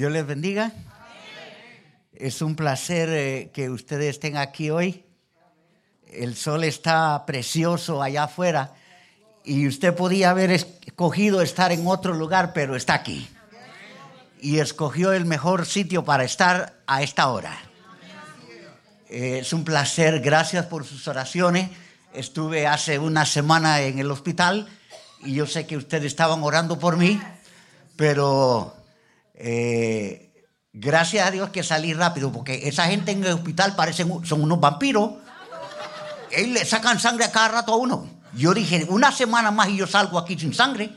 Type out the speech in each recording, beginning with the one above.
Dios les bendiga. Es un placer eh, que ustedes estén aquí hoy. El sol está precioso allá afuera y usted podía haber escogido estar en otro lugar, pero está aquí. Y escogió el mejor sitio para estar a esta hora. Eh, es un placer, gracias por sus oraciones. Estuve hace una semana en el hospital y yo sé que ustedes estaban orando por mí, pero eh, gracias a Dios que salí rápido, porque esa gente en el hospital parecen, son unos vampiros. Ellos le sacan sangre a cada rato a uno. Yo dije, una semana más y yo salgo aquí sin sangre.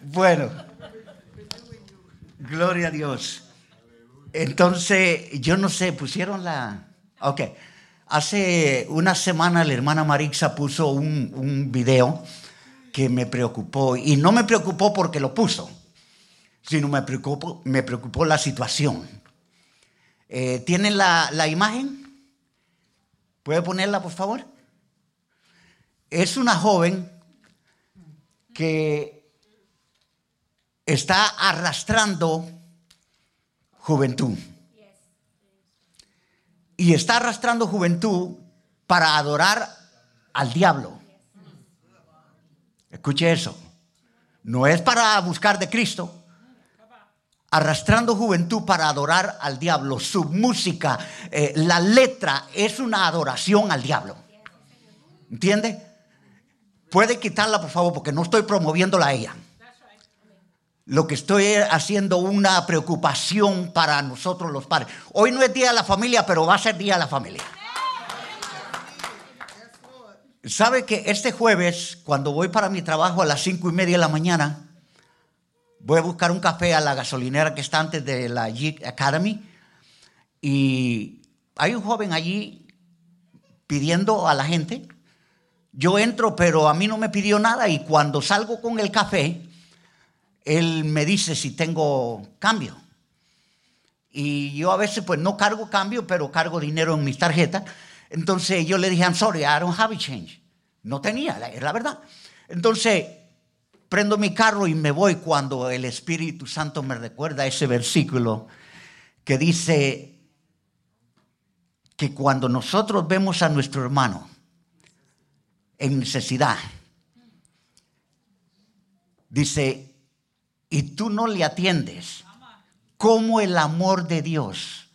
bueno, gloria a Dios. Entonces, yo no sé, pusieron la... Ok. Hace una semana la hermana Marixa puso un, un video que me preocupó. Y no me preocupó porque lo puso, sino me preocupó, me preocupó la situación. Eh, ¿Tienen la, la imagen? ¿Puede ponerla, por favor? Es una joven que está arrastrando juventud. Y está arrastrando juventud para adorar al diablo. Escuche eso. No es para buscar de Cristo. Arrastrando juventud para adorar al diablo. Su música, eh, la letra es una adoración al diablo. ¿Entiende? Puede quitarla, por favor, porque no estoy promoviéndola a ella lo que estoy haciendo una preocupación para nosotros los padres. Hoy no es día de la familia, pero va a ser día de la familia. ¿Sabe que este jueves, cuando voy para mi trabajo a las cinco y media de la mañana, voy a buscar un café a la gasolinera que está antes de la Jeep Academy? Y hay un joven allí pidiendo a la gente. Yo entro, pero a mí no me pidió nada y cuando salgo con el café, él me dice si tengo cambio. Y yo a veces pues no cargo cambio, pero cargo dinero en mis tarjetas. Entonces yo le dije, I'm sorry, I don't have a change. No tenía, es la verdad. Entonces prendo mi carro y me voy cuando el Espíritu Santo me recuerda ese versículo que dice que cuando nosotros vemos a nuestro hermano en necesidad, dice, y tú no le atiendes, como el amor de Dios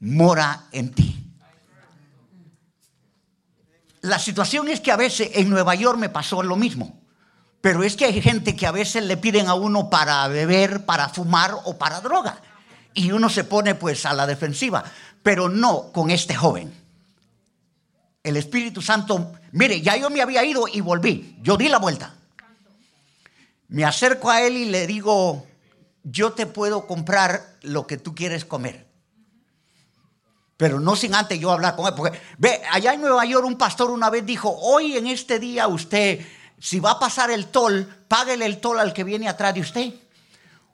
mora en ti. La situación es que a veces en Nueva York me pasó lo mismo. Pero es que hay gente que a veces le piden a uno para beber, para fumar o para droga. Y uno se pone pues a la defensiva. Pero no con este joven. El Espíritu Santo, mire, ya yo me había ido y volví. Yo di la vuelta. Me acerco a él y le digo, yo te puedo comprar lo que tú quieres comer. Pero no sin antes yo hablar con él. Porque, ve, allá en Nueva York un pastor una vez dijo, hoy en este día usted, si va a pasar el tol, páguele el tol al que viene atrás de usted.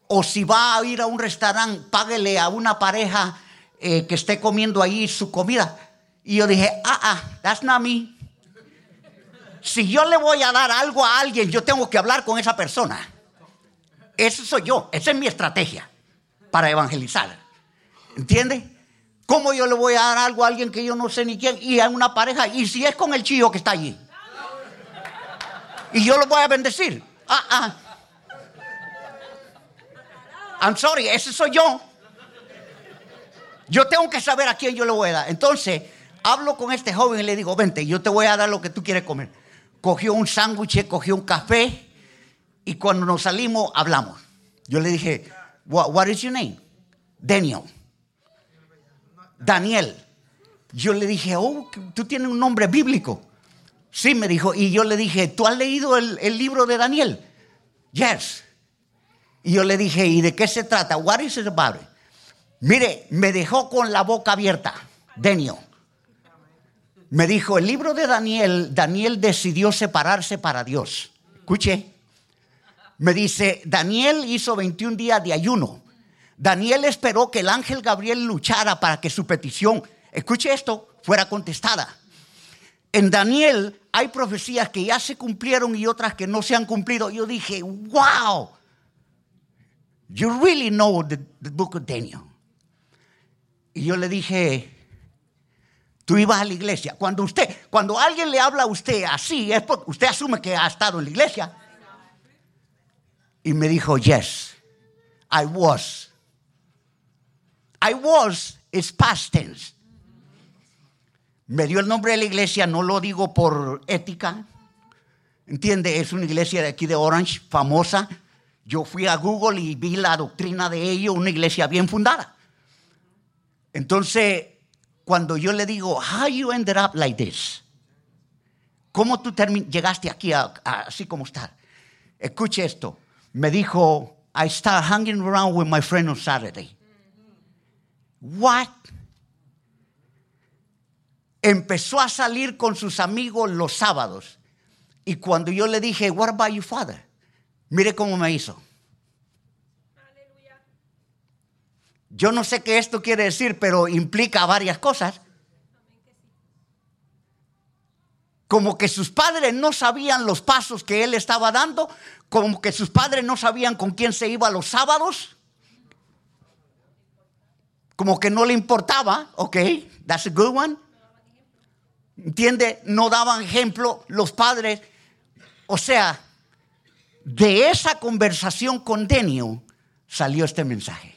O si va a ir a un restaurante, páguele a una pareja eh, que esté comiendo ahí su comida. Y yo dije, ah, ah, that's not me si yo le voy a dar algo a alguien, yo tengo que hablar con esa persona. Eso soy yo, esa es mi estrategia para evangelizar. ¿Entiende? ¿Cómo yo le voy a dar algo a alguien que yo no sé ni quién? Y a una pareja, y si es con el chío que está allí. Y yo lo voy a bendecir. Ah, ah. I'm sorry, ese soy yo. Yo tengo que saber a quién yo le voy a dar. Entonces, hablo con este joven y le digo, vente, yo te voy a dar lo que tú quieres comer cogió un sándwich, cogió un café y cuando nos salimos hablamos. Yo le dije, what, is your name? Daniel. Daniel. Yo le dije, oh, tú tienes un nombre bíblico. Sí, me dijo. Y yo le dije, ¿tú has leído el, libro de Daniel? Yes. Y yo le dije, ¿y de qué se trata? What is it about? Mire, me dejó con la boca abierta, Daniel me dijo, el libro de Daniel, Daniel decidió separarse para Dios. Escuche. Me dice, Daniel hizo 21 días de ayuno. Daniel esperó que el ángel Gabriel luchara para que su petición, escuche esto, fuera contestada. en Daniel hay profecías que ya se cumplieron y otras que no se han cumplido. Yo dije, wow, you really know the, the book of Daniel. Y yo le dije, tú ibas a la iglesia. Cuando usted, cuando alguien le habla a usted así, es porque usted asume que ha estado en la iglesia. Y me dijo, yes, I was. I was is past tense. Me dio el nombre de la iglesia, no lo digo por ética. ¿Entiende? Es una iglesia de aquí de Orange, famosa. Yo fui a Google y vi la doctrina de ello, una iglesia bien fundada. Entonces, cuando yo le digo, how you ended up like this? ¿Cómo tú llegaste aquí así como está? Escuche esto. Me dijo, I started hanging around with my friend on Saturday. What? Empezó a salir con sus amigos los sábados. Y cuando yo le dije, What about your father? Mire cómo me hizo. Yo no sé qué esto quiere decir, pero implica varias cosas. Como que sus padres no sabían los pasos que él estaba dando, como que sus padres no sabían con quién se iba los sábados, como que no le importaba, ok, that's a good one. ¿Entiende? No daban ejemplo los padres. O sea, de esa conversación con Denio salió este mensaje.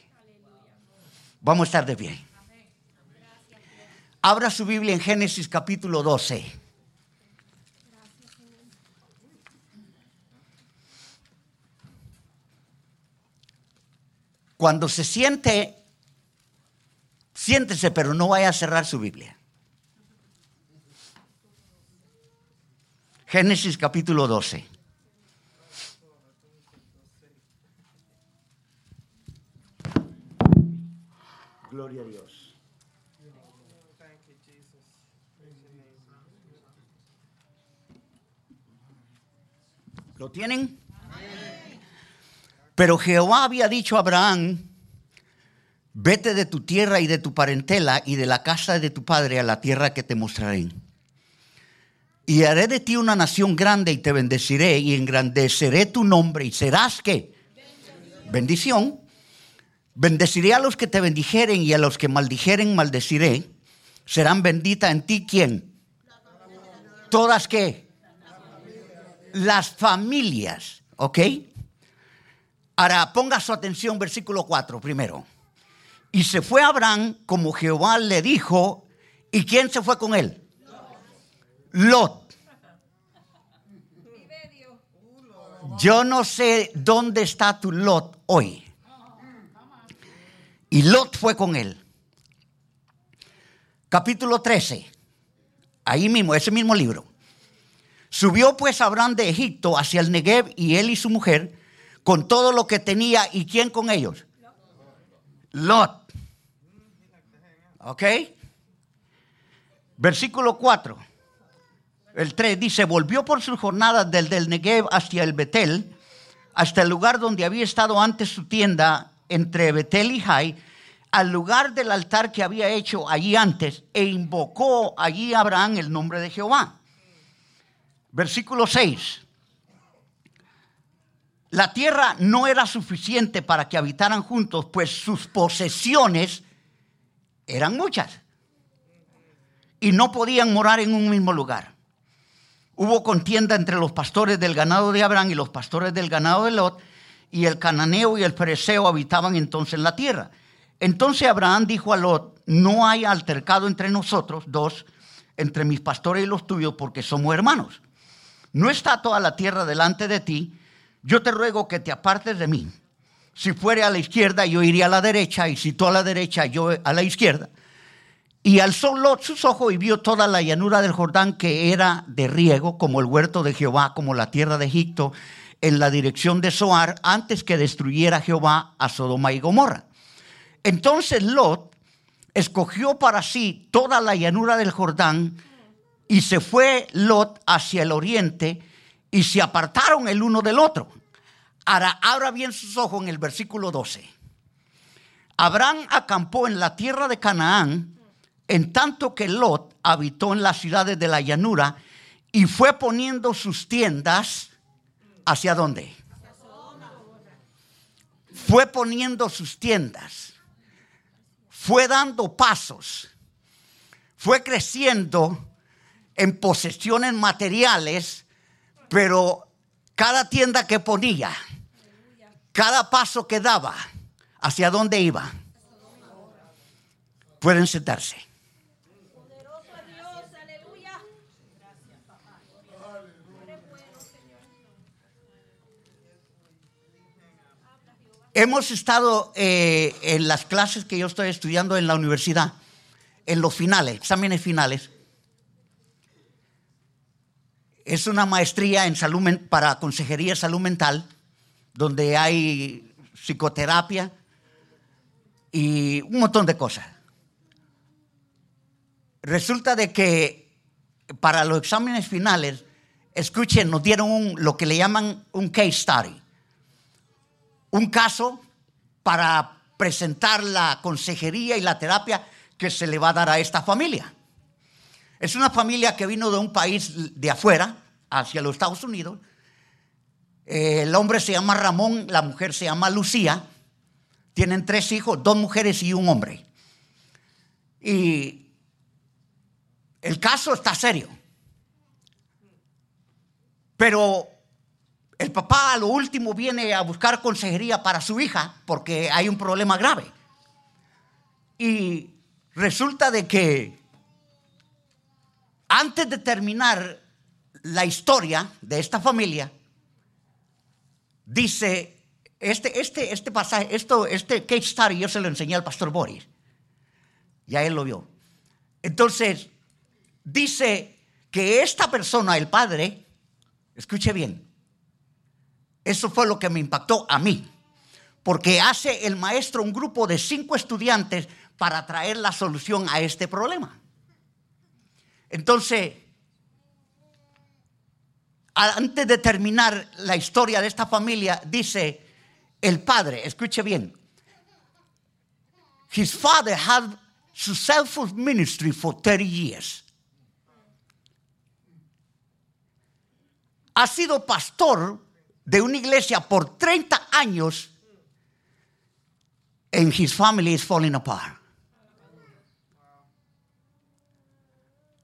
Vamos a estar de pie. Abra su Biblia en Génesis capítulo 12. Cuando se siente, siéntese, pero no vaya a cerrar su Biblia. Génesis capítulo 12. Gloria a Dios. ¿Lo tienen? Pero Jehová había dicho a Abraham, vete de tu tierra y de tu parentela y de la casa de tu padre a la tierra que te mostraré. Y haré de ti una nación grande y te bendeciré y engrandeceré tu nombre y serás que bendición Bendeciré a los que te bendijeren y a los que maldijeren maldeciré. Serán bendita en ti quién? Todas qué? Las familias, ¿ok? Ahora ponga su atención, versículo 4 primero. Y se fue Abraham como Jehová le dijo. ¿Y quién se fue con él? Lot. Yo no sé dónde está tu Lot hoy. Y Lot fue con él. Capítulo 13. Ahí mismo, ese mismo libro. Subió pues Abraham de Egipto hacia el Negev y él y su mujer con todo lo que tenía. ¿Y quién con ellos? Lot. ¿Ok? Versículo 4. El 3 dice, volvió por sus jornadas del, del Negev hacia el Betel, hasta el lugar donde había estado antes su tienda entre Betel y Jai, al lugar del altar que había hecho allí antes, e invocó allí Abraham el nombre de Jehová. Versículo 6. La tierra no era suficiente para que habitaran juntos, pues sus posesiones eran muchas y no podían morar en un mismo lugar. Hubo contienda entre los pastores del ganado de Abraham y los pastores del ganado de Lot, y el cananeo y el pereceo habitaban entonces en la tierra. Entonces Abraham dijo a Lot, no hay altercado entre nosotros dos, entre mis pastores y los tuyos, porque somos hermanos. No está toda la tierra delante de ti, yo te ruego que te apartes de mí. Si fuere a la izquierda, yo iría a la derecha, y si tú a la derecha, yo a la izquierda. Y alzó Lot sus ojos y vio toda la llanura del Jordán que era de riego, como el huerto de Jehová, como la tierra de Egipto, en la dirección de Zoar antes que destruyera Jehová a Sodoma y Gomorra. Entonces Lot escogió para sí toda la llanura del Jordán y se fue Lot hacia el oriente y se apartaron el uno del otro. Ahora abra bien sus ojos en el versículo 12. Abraham acampó en la tierra de Canaán en tanto que Lot habitó en las ciudades de la llanura y fue poniendo sus tiendas hacia dónde? Fue poniendo sus tiendas, fue dando pasos, fue creciendo en posesiones materiales, pero cada tienda que ponía, cada paso que daba, ¿hacia dónde iba? Pueden sentarse. Hemos estado eh, en las clases que yo estoy estudiando en la universidad, en los finales, exámenes finales. Es una maestría en salud para consejería de salud mental, donde hay psicoterapia y un montón de cosas. Resulta de que para los exámenes finales, escuchen, nos dieron lo que le llaman un case study un caso para presentar la consejería y la terapia que se le va a dar a esta familia. Es una familia que vino de un país de afuera, hacia los Estados Unidos. El hombre se llama Ramón, la mujer se llama Lucía. Tienen tres hijos, dos mujeres y un hombre. Y el caso está serio. Pero el papá a lo último viene a buscar consejería para su hija porque hay un problema grave. Y resulta de que antes de terminar la historia de esta familia, dice, este, este, este pasaje, esto, este case study yo se lo enseñé al pastor Boris. Ya él lo vio. Entonces, dice que esta persona, el padre, escuche bien, eso fue lo que me impactó a mí. Porque hace el maestro un grupo de cinco estudiantes para traer la solución a este problema. Entonces, antes de terminar la historia de esta familia, dice el padre, escuche bien, his father had successful ministry for 30 years. Ha sido pastor de una iglesia por 30 años and his family is falling apart.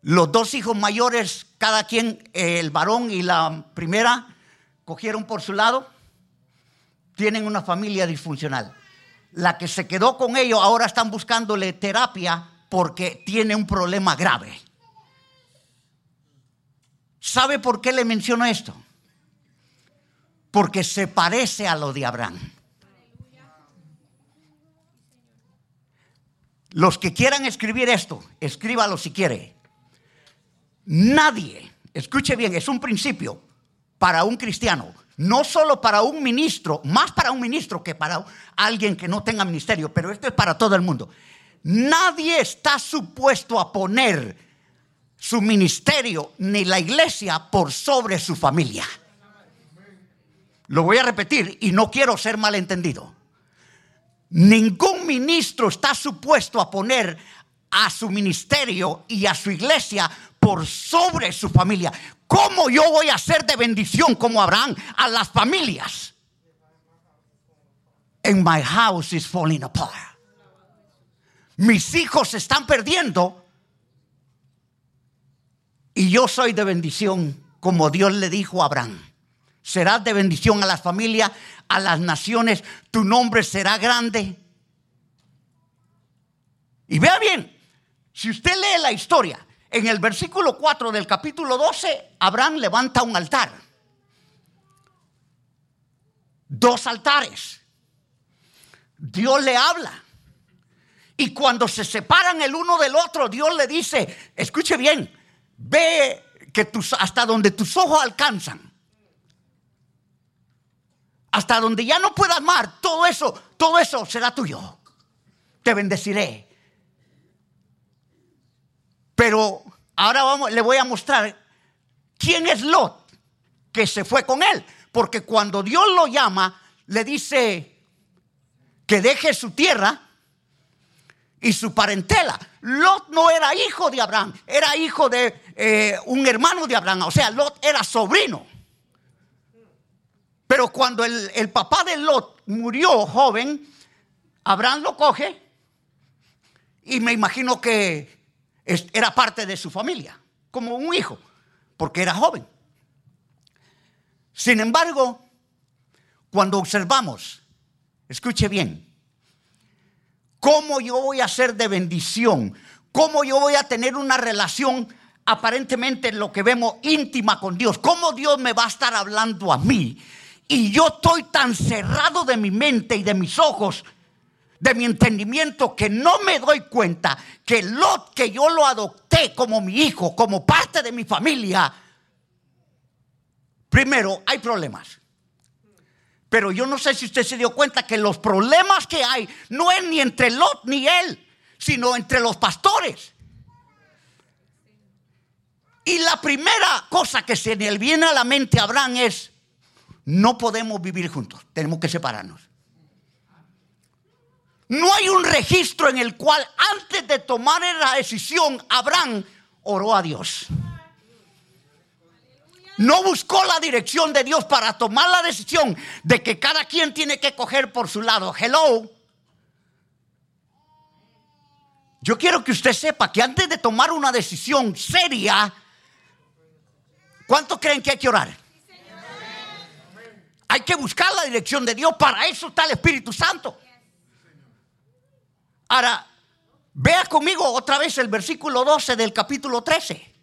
Los dos hijos mayores, cada quien, el varón y la primera, cogieron por su lado, tienen una familia disfuncional. La que se quedó con ellos ahora están buscándole terapia porque tiene un problema grave. ¿Sabe por qué le menciono esto? Porque se parece a lo de Abraham. Los que quieran escribir esto, escríbalo si quiere. Nadie, escuche bien, es un principio para un cristiano, no solo para un ministro, más para un ministro que para alguien que no tenga ministerio, pero esto es para todo el mundo. Nadie está supuesto a poner su ministerio ni la iglesia por sobre su familia. Lo voy a repetir y no quiero ser malentendido. Ningún ministro está supuesto a poner a su ministerio y a su iglesia por sobre su familia. ¿Cómo yo voy a ser de bendición como Abraham a las familias? And my house is falling apart. Mis hijos se están perdiendo y yo soy de bendición como Dios le dijo a Abraham serás de bendición a las familias, a las naciones, tu nombre será grande. Y vea bien, si usted lee la historia, en el versículo 4 del capítulo 12, Abraham levanta un altar. Dos altares. Dios le habla. Y cuando se separan el uno del otro, Dios le dice, escuche bien, ve que hasta donde tus ojos alcanzan hasta donde ya no puedas amar, todo eso, todo eso será tuyo. Te bendeciré. Pero ahora le voy a mostrar quién es Lot que se fue con él. Porque cuando Dios lo llama, le dice que deje su tierra y su parentela. Lot no era hijo de Abraham, era hijo de eh, un hermano de Abraham, o sea, Lot era sobrino. Pero cuando el, el papá de Lot murió joven, Abraham lo coge y me imagino que era parte de su familia, como un hijo, porque era joven. Sin embargo, cuando observamos, escuche bien, cómo yo voy a ser de bendición, cómo yo voy a tener una relación aparentemente lo que vemos íntima con Dios, cómo Dios me va a estar hablando a mí. Y yo estoy tan cerrado de mi mente y de mis ojos de mi entendimiento que no me doy cuenta que Lot, que yo lo adopté como mi hijo, como parte de mi familia, primero hay problemas. Pero yo no sé si usted se dio cuenta que los problemas que hay no es ni entre Lot ni él, sino entre los pastores. Y la primera cosa que se le viene a la mente a Abraham es, no podemos vivir juntos, tenemos que separarnos. No hay un registro en el cual antes de tomar la decisión Abraham oró a Dios. No buscó la dirección de Dios para tomar la decisión de que cada quien tiene que coger por su lado. Hello. Yo quiero que usted sepa que antes de tomar una decisión seria, ¿cuánto creen que hay que orar? Hay que buscar la dirección de Dios. Para eso está el Espíritu Santo. Ahora, vea conmigo otra vez el versículo 12 del capítulo 13.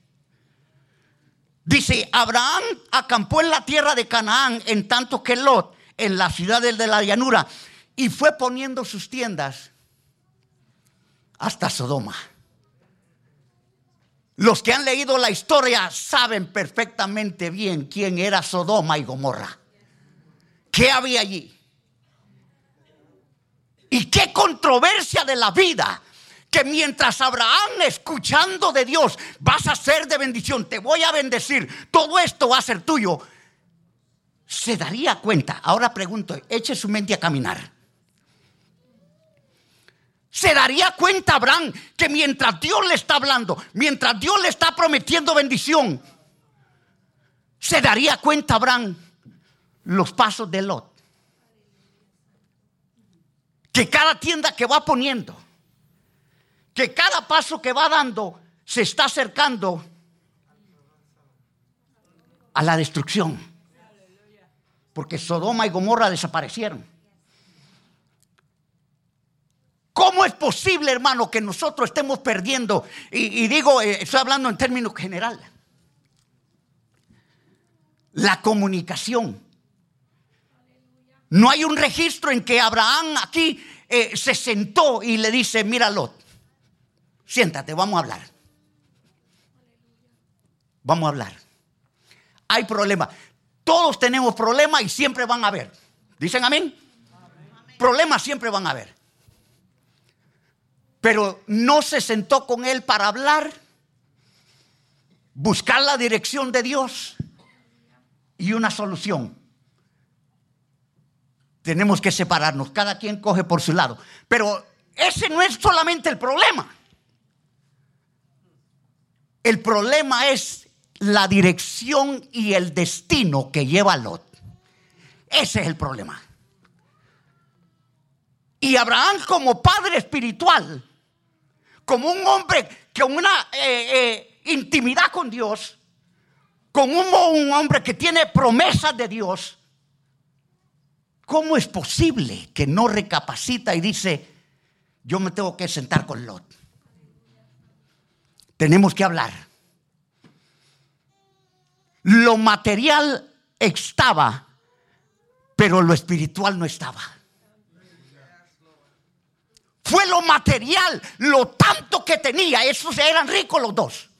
Dice, Abraham acampó en la tierra de Canaán en tanto que Lot en la ciudad de la llanura y fue poniendo sus tiendas hasta Sodoma. Los que han leído la historia saben perfectamente bien quién era Sodoma y Gomorra. ¿Qué había allí? Y qué controversia de la vida. Que mientras Abraham escuchando de Dios, vas a ser de bendición, te voy a bendecir, todo esto va a ser tuyo. Se daría cuenta, ahora pregunto, eche su mente a caminar. Se daría cuenta Abraham que mientras Dios le está hablando, mientras Dios le está prometiendo bendición, se daría cuenta Abraham los pasos de Lot que cada tienda que va poniendo, que cada paso que va dando se está acercando a la destrucción. Porque Sodoma y Gomorra desaparecieron. ¿Cómo es posible, hermano, que nosotros estemos perdiendo? Y, digo, eh, estoy hablando en términos generales. La comunicación no hay un registro en que Abraham aquí eh, se sentó y le dice, mira Lot, siéntate, vamos a hablar. Vamos a hablar. Hay problemas. Todos tenemos problemas y siempre van a haber. ¿Dicen amén? Problemas siempre van a haber. Pero no se sentó con él para hablar, buscar la dirección de Dios y una solución tenemos que separarnos, cada quien coge por su lado. Pero ese no es solamente el problema. El problema es la dirección y el destino que lleva Lot. Ese es el problema. Y Abraham como padre espiritual, como un hombre con una eh, eh, intimidad con Dios, como un hombre que tiene promesas de Dios, ¿Cómo es posible que no recapacita y dice, yo me tengo que sentar con Lot? Tenemos que hablar. Lo material estaba, pero lo espiritual no estaba. Fue lo material, lo tanto que tenía. Esos eran ricos los dos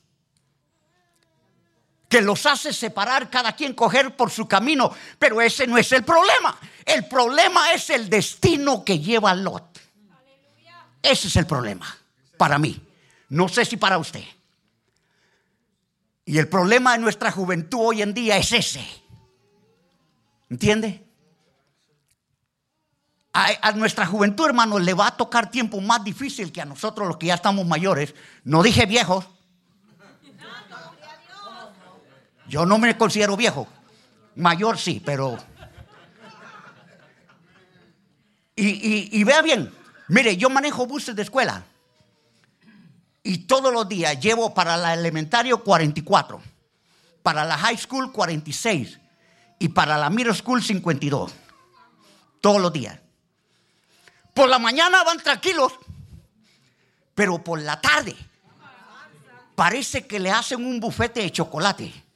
que los hace separar, cada quien coger por su camino. Pero ese no es el problema. El problema es el destino que lleva Lot. Ese es el problema para mí. No sé si para usted. Y el problema de nuestra juventud hoy en día es ese. ¿Entiende? A, nuestra juventud, hermano, le va a tocar tiempo más difícil que a nosotros los que ya estamos mayores. No dije viejos. Yo no me considero viejo. Mayor sí, pero... Y, vea bien, mire, yo manejo buses de escuela. Y todos los días llevo para la elementario 44, para la high school 46 y para la middle school 52. Todos los días. Por la mañana van tranquilos, pero por la tarde parece que le hacen un bufete de chocolate.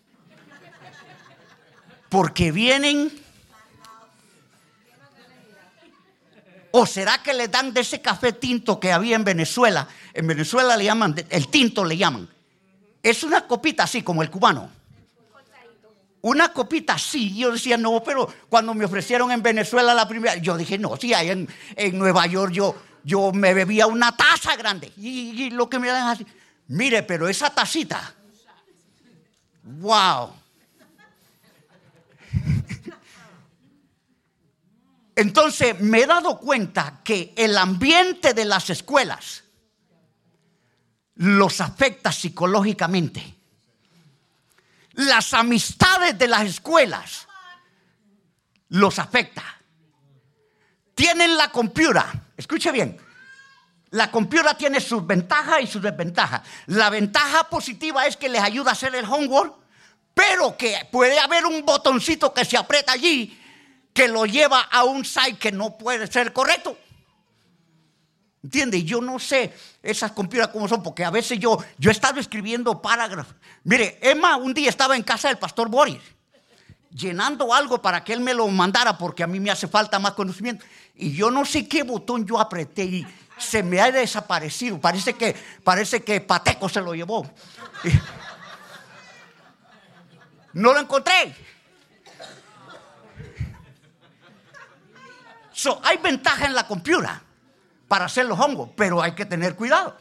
Porque vienen... ¿O será que le dan de ese café tinto que había en Venezuela? En Venezuela le llaman, el tinto le llaman. Es una copita así como el cubano. Una copita así. Yo decía, no, pero cuando me ofrecieron en Venezuela la primera, yo dije, no, sí, ahí en, en Nueva York yo, yo me bebía una taza grande. Y, lo que me dan así. Mire, pero esa tacita. Wow. Entonces me he dado cuenta que el ambiente de las escuelas los afecta psicológicamente. Las amistades de las escuelas los afecta. Tienen la computadora, escuche bien, la computadora tiene sus ventajas y sus desventajas. La ventaja positiva es que les ayuda a hacer el homework, pero que puede haber un botoncito que se aprieta allí que lo lleva a un site que no puede ser correcto. ¿Entiende? Yo no sé esas computadoras cómo son, porque a veces yo, yo he estado escribiendo parágrafos. Mire, Emma un día estaba en casa del pastor Boris, llenando algo para que él me lo mandara, porque a mí me hace falta más conocimiento. Y yo no sé qué botón yo apreté y se me ha desaparecido. Parece que, parece que Pateco se lo llevó. No lo encontré. Hay ventaja en la computadora para hacer los hongos, pero hay que tener cuidado.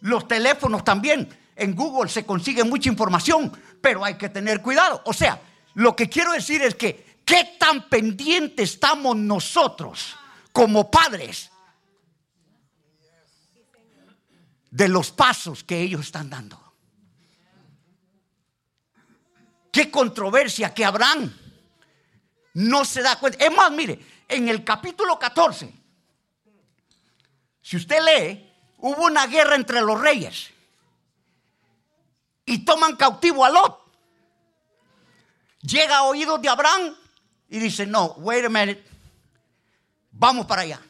Los teléfonos también. En Google se consigue mucha información, pero hay que tener cuidado. O sea, lo que quiero decir es que, ¿qué tan pendientes estamos nosotros como padres de los pasos que ellos están dando? ¿Qué controversia que habrán? No se da cuenta. Es más, mire, en el capítulo 14, si usted lee, hubo una guerra entre los reyes y toman cautivo a Lot. Llega a oídos de Abraham y dice, no, wait a minute, vamos para allá.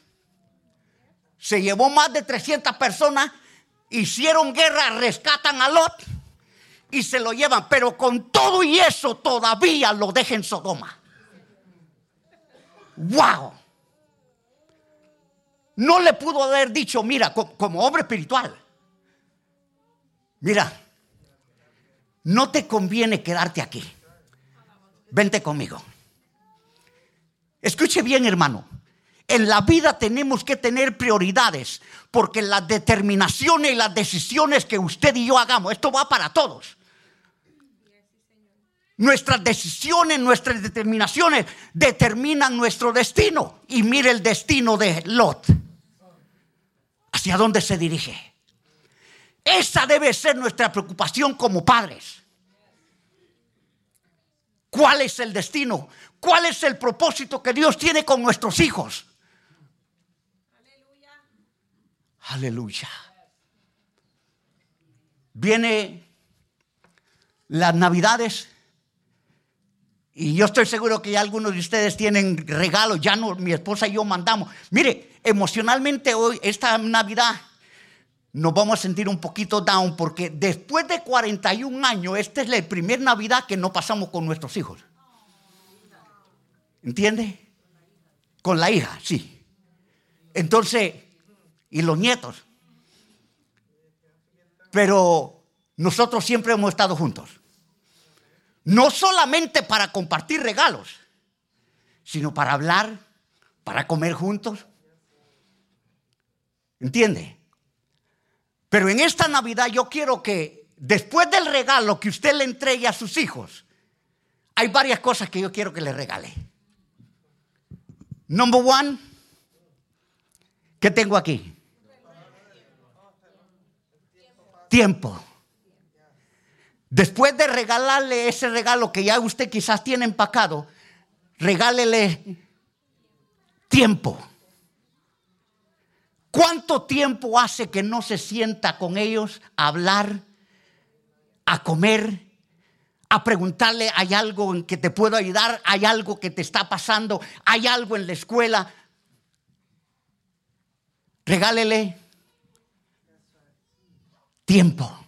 Se llevó más de 300 personas, hicieron guerra, rescatan a Lot y se lo llevan, pero con todo y eso todavía lo dejan Sodoma. ¡Wow! No le pudo haber dicho, mira, como hombre espiritual, mira, no te conviene quedarte aquí. Vente conmigo. Escuche bien, hermano. En la vida tenemos que tener prioridades, porque las determinaciones y las decisiones que usted y yo hagamos, esto va para todos. Nuestras decisiones, nuestras determinaciones determinan nuestro destino. Y mire el destino de Lot. ¿Hacia dónde se dirige? Esa debe ser nuestra preocupación como padres. ¿Cuál es el destino? ¿Cuál es el propósito que Dios tiene con nuestros hijos? Aleluya. Aleluya. Viene las navidades y yo estoy seguro que ya algunos de ustedes tienen regalos, ya no, mi esposa y yo mandamos. Mire, emocionalmente hoy, esta Navidad, nos vamos a sentir un poquito down porque después de 41 años, esta es la primera Navidad que no pasamos con nuestros hijos. ¿Entiende? Con la hija, sí. Entonces, y los nietos. Pero nosotros siempre hemos estado juntos. No solamente para compartir regalos, sino para hablar, para comer juntos. ¿Entiende? Pero en esta Navidad yo quiero que después del regalo que usted le entregue a sus hijos, hay varias cosas que yo quiero que le regale. Number one, ¿Qué tengo aquí? Tiempo. Después de regalarle ese regalo que ya usted quizás tiene empacado, regálele tiempo. ¿Cuánto tiempo hace que no se sienta con ellos a hablar, a comer, a preguntarle, ¿hay algo en que te puedo ayudar? ¿Hay algo que te está pasando? ¿Hay algo en la escuela? Regálele tiempo.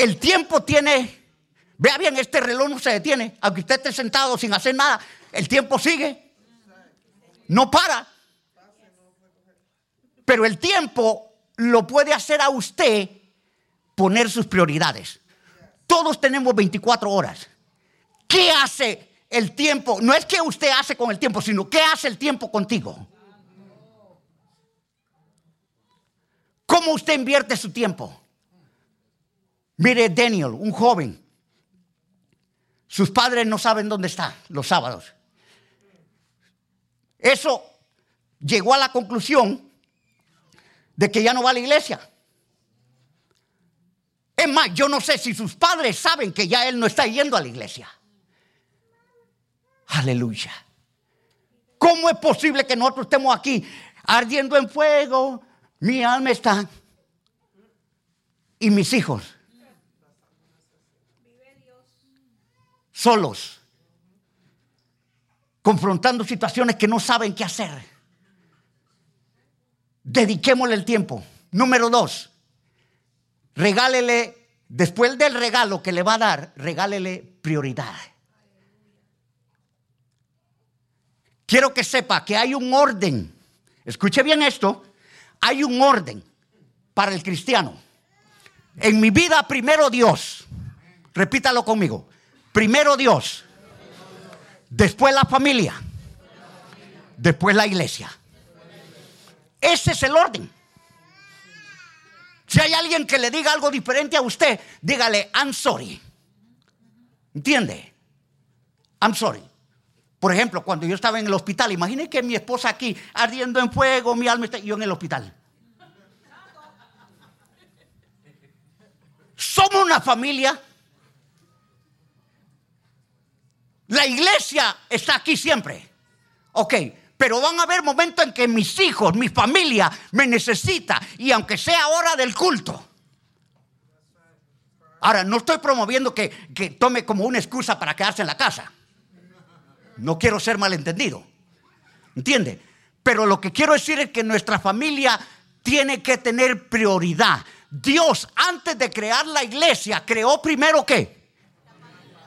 El tiempo tiene, vea bien, este reloj no se detiene, aunque usted esté sentado sin hacer nada, el tiempo sigue, no para. Pero el tiempo lo puede hacer a usted poner sus prioridades. Todos tenemos 24 horas. ¿Qué hace el tiempo? No es que usted hace con el tiempo, sino qué hace el tiempo contigo. ¿Cómo usted invierte su tiempo? Mire, Daniel, un joven. Sus padres no saben dónde está los sábados. Eso llegó a la conclusión de que ya no va a la iglesia. Es más, yo no sé si sus padres saben que ya él no está yendo a la iglesia. Aleluya. ¿Cómo es posible que nosotros estemos aquí ardiendo en fuego? Mi alma está. Y mis hijos. Solos. Confrontando situaciones que no saben qué hacer. Dediquémosle el tiempo. Número dos regálele, después del regalo que le va a dar, regálele prioridad. Quiero que sepa que hay un orden. Escuche bien esto. Hay un orden para el cristiano. En mi vida, primero Dios. Repítalo conmigo. Primero Dios. Después la familia. Después la iglesia. Ese es el orden. Si hay alguien que le diga algo diferente a usted, dígale, I'm sorry. ¿Entiende? I'm sorry. Por ejemplo, cuando yo estaba en el hospital, imagine que mi esposa aquí ardiendo en fuego, mi alma está, yo en el hospital. Somos una familia. La iglesia está aquí siempre. Ok, pero van a haber momentos en que mis hijos, mi familia me necesita y aunque sea hora del culto. Ahora, no estoy promoviendo que, que tome como una excusa para quedarse en la casa. No quiero ser malentendido. ¿Entiende? Pero lo que quiero decir es que nuestra familia tiene que tener prioridad. Dios, antes de crear la iglesia, creó primero qué?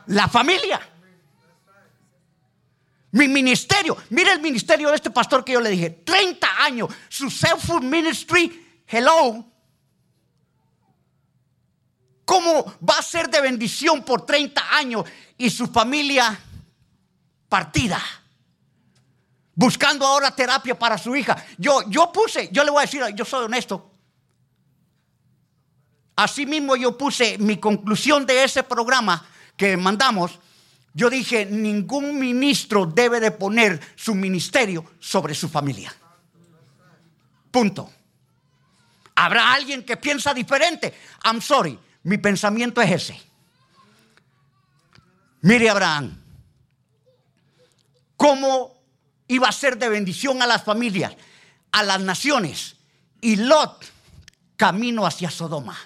La familia. Mi ministerio, mire el ministerio de este pastor que yo le dije, 30 años, su self-food ministry, hello. ¿Cómo va a ser de bendición por 30 años y su familia partida? Buscando ahora terapia para su hija. Yo, yo puse, yo le voy a decir, yo soy honesto. Así mismo yo puse mi conclusión de ese programa que mandamos yo dije, ningún ministro debe de poner su ministerio sobre su familia. Punto. Habrá alguien que piensa diferente. I'm sorry, mi pensamiento es ese. Mire Abraham, cómo iba a ser de bendición a las familias, a las naciones. Y Lot camino hacia Sodoma,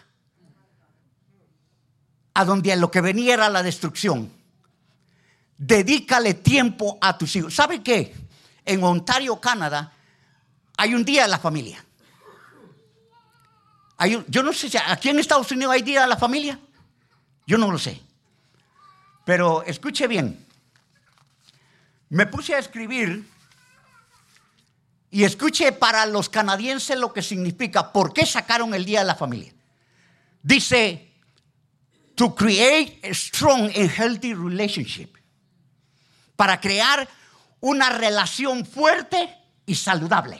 a donde lo que venía era la destrucción. Dedícale tiempo a tus hijos. ¿Sabe qué? En Ontario, Canadá, hay un día de la familia. yo no sé si aquí en Estados Unidos hay día de la familia. Yo no lo sé. Pero escuche bien. Me puse a escribir y escuche para los canadienses lo que significa, por qué sacaron el día de la familia. Dice, to create a strong and healthy relationship para crear una relación fuerte y saludable.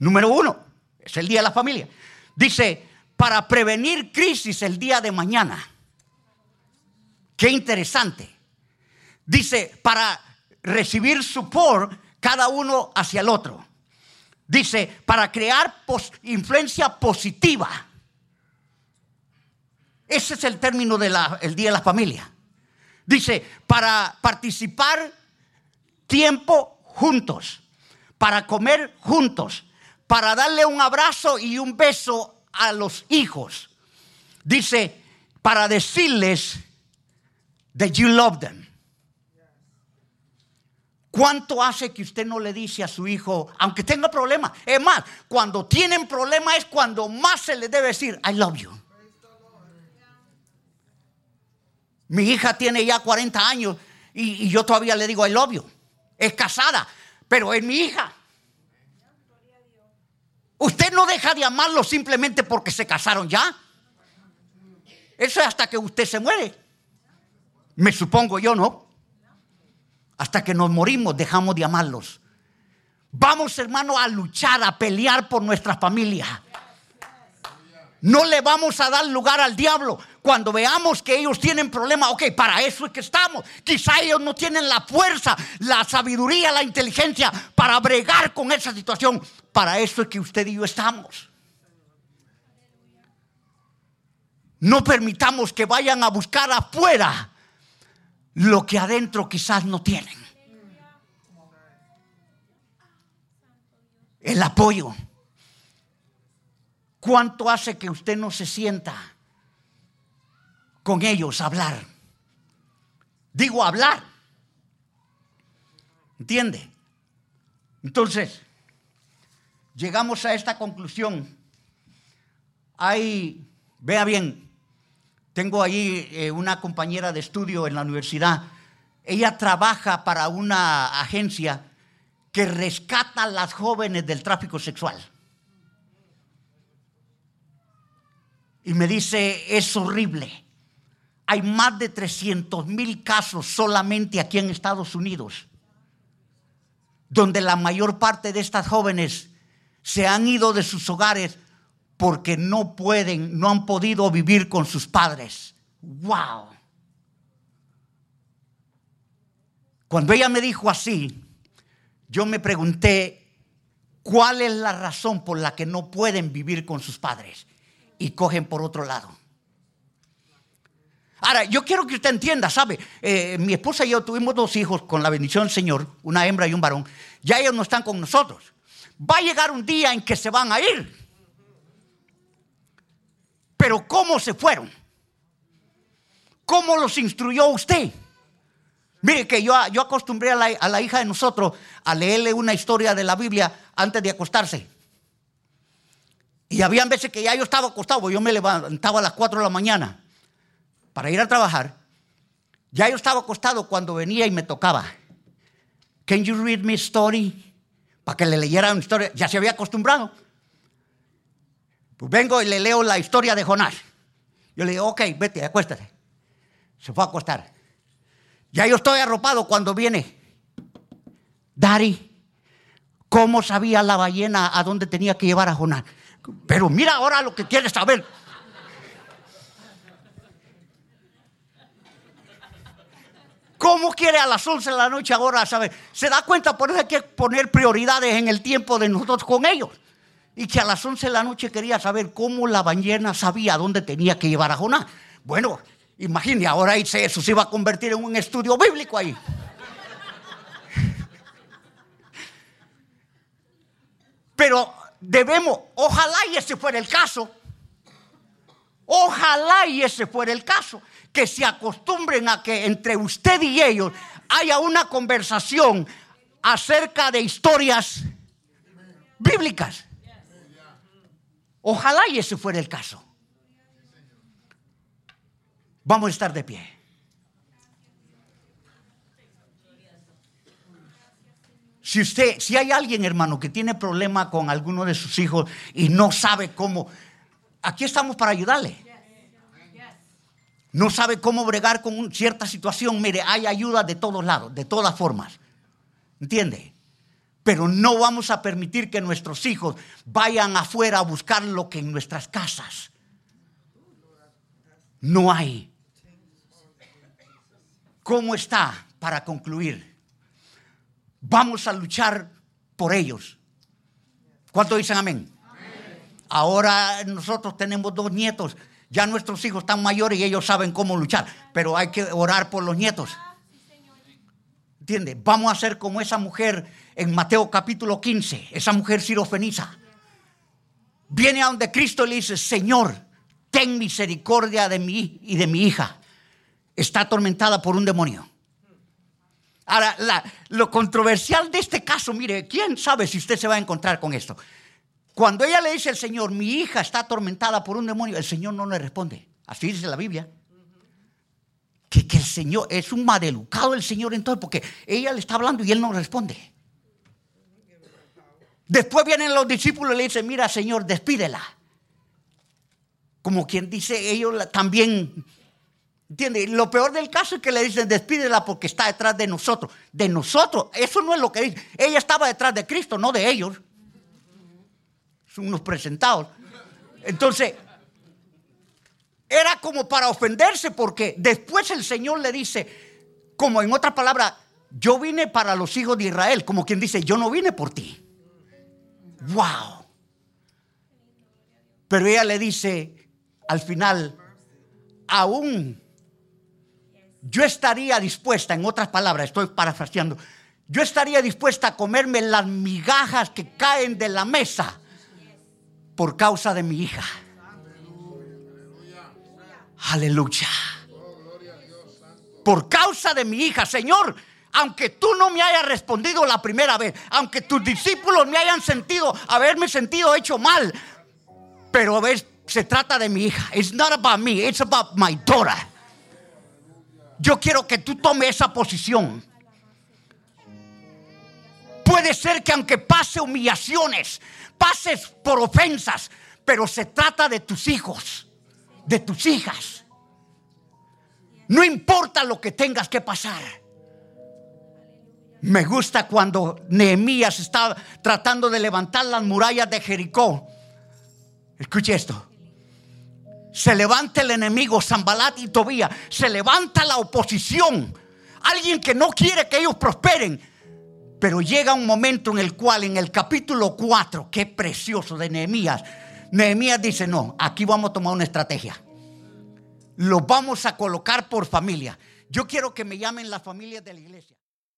Número uno, es el día de la familia. Dice, para prevenir crisis el día de mañana. Qué interesante. Dice, para recibir support cada uno hacia el otro. Dice, para crear influencia positiva. Ese es el término del Día de la Familia. Dice, para participar tiempo juntos, para comer juntos, para darle un abrazo y un beso a los hijos. Dice, para decirles that you love them. ¿Cuánto hace que usted no le dice a su hijo, aunque tenga problemas? Es más, cuando tienen problemas es cuando más se le debe decir, I love you. Mi hija tiene ya 40 años y, yo todavía le digo, I you. Es casada, pero es mi hija. Usted no deja de amarlo simplemente porque se casaron ya. Eso es hasta que usted se muere. Me supongo yo, ¿no? Hasta que nos morimos dejamos de amarlos. Vamos, hermano, a luchar, a pelear por nuestra familia. No le vamos a dar lugar al diablo. Cuando veamos que ellos tienen problemas, ok, para eso es que estamos. Quizá ellos no tienen la fuerza, la sabiduría, la inteligencia para bregar con esa situación. Para eso es que usted y yo estamos. No permitamos que vayan a buscar afuera lo que adentro quizás no tienen. El apoyo. ¿Cuánto hace que usted no se sienta con ellos hablar? Digo hablar. ¿Entiende? Entonces, llegamos a esta conclusión. Hay, vea bien, tengo ahí eh, una compañera de estudio en la universidad. Ella trabaja para una agencia que rescata a las jóvenes del tráfico sexual. Y me dice, es horrible. Hay más de 300 mil casos solamente aquí en Estados Unidos, donde la mayor parte de estas jóvenes se han ido de sus hogares porque no pueden, no han podido vivir con sus padres. ¡Wow! Cuando ella me dijo así, yo me pregunté, ¿cuál es la razón por la que no pueden vivir con sus padres y cogen por otro lado? Ahora, yo quiero que usted entienda, ¿sabe? Eh, mi esposa y yo tuvimos dos hijos con la bendición del Señor, una hembra y un varón. Ya ellos no están con nosotros. Va a llegar un día en que se van a ir. Pero ¿cómo se fueron? ¿Cómo los instruyó usted? Mire que yo, yo acostumbré a la, hija de nosotros a leerle una historia de la Biblia antes de acostarse. Y había veces que ya yo estaba acostado, yo me levantaba a las 4 de la mañana para ir a trabajar. Ya yo estaba acostado cuando venía y me tocaba. Can you read me story? Para que le leyera una historia. Ya se había acostumbrado. Pues vengo y le leo la historia de Jonás. Yo le digo, ok, vete, acuéstate. Se fue a acostar. Ya yo estoy arropado cuando viene. Dari, ¿cómo sabía la ballena a dónde tenía que llevar a Jonás? Pero mira ahora lo que quieres saber. ¿Cómo quiere a las 11 de la noche ahora saber? Se da cuenta, por eso hay que poner prioridades en el tiempo de nosotros con ellos y que a las 11 de la noche quería saber cómo la ballena sabía dónde tenía que llevar a Jonás. Bueno, imagine, ahora eso se iba a convertir en un estudio bíblico ahí. Pero debemos, ojalá y ese fuera el caso, ojalá y ese fuera el caso, que se acostumbren a que entre usted y ellos haya una conversación acerca de historias bíblicas. Ojalá y ese fuera el caso. Vamos a estar de pie. Si usted, si hay alguien, hermano, que tiene problema con alguno de sus hijos y no sabe cómo, aquí estamos para ayudarle. No sabe cómo bregar con cierta situación, mire, hay ayuda de todos lados, de todas formas. ¿Entiende? Pero no vamos a permitir que nuestros hijos vayan afuera a buscar lo que en nuestras casas no hay. ¿Cómo está? Para concluir, vamos a luchar por ellos. ¿Cuánto dicen amén? Ahora nosotros tenemos dos nietos. Ya nuestros hijos están mayores y ellos saben cómo luchar. Pero hay que orar por los nietos. ¿Entiendes? Vamos a ser como esa mujer en Mateo capítulo 15. Esa mujer sirofeniza. Viene a donde Cristo le dice, Señor, ten misericordia de mí y de mi hija. Está atormentada por un demonio. Ahora, lo controversial de este caso, mire, ¿quién sabe si usted se va a encontrar con esto? Cuando ella le dice al Señor, mi hija está atormentada por un demonio, el Señor no le responde. Así dice la Biblia. Que, que el Señor es un maleducado el Señor entonces, porque ella le está hablando y él no responde. Después vienen los discípulos y le dicen, mira Señor, despídela. Como quien dice, ellos también, ¿entiende? Lo peor del caso es que le dicen, despídela porque está detrás de nosotros. De nosotros, eso no es lo que dice. Ella estaba detrás de Cristo, no de ellos. Son unos presentados. Entonces, era como para ofenderse porque después el Señor le dice, como en otras palabras, yo vine para los hijos de Israel, como quien dice, yo no vine por ti. Wow. Pero ella le dice al final, aún yo estaría dispuesta, en otras palabras, estoy parafraseando, yo estaría dispuesta a comerme las migajas que caen de la mesa por causa de mi hija. Aleluya. Por causa de mi hija, Señor, aunque tú no me hayas respondido la primera vez, aunque tus discípulos me hayan sentido, haberme sentido hecho mal, pero a ver, se trata de mi hija. It's not about me, it's about my daughter. Yo quiero que tú tomes esa posición. Puede ser que aunque pase humillaciones, pases por ofensas, pero se trata de tus hijos, de tus hijas. No importa lo que tengas que pasar. Me gusta cuando Nehemías está tratando de levantar las murallas de Jericó. Escuche esto. Se levanta el enemigo, Zambalat y Tobía. Se levanta la oposición. Alguien que no quiere que ellos prosperen. Pero llega un momento en el cual en el capítulo 4, qué precioso de Nehemías, Nehemías dice, no, aquí vamos a tomar una estrategia. Lo vamos a colocar por familia. Yo quiero que me llamen las familias de la iglesia.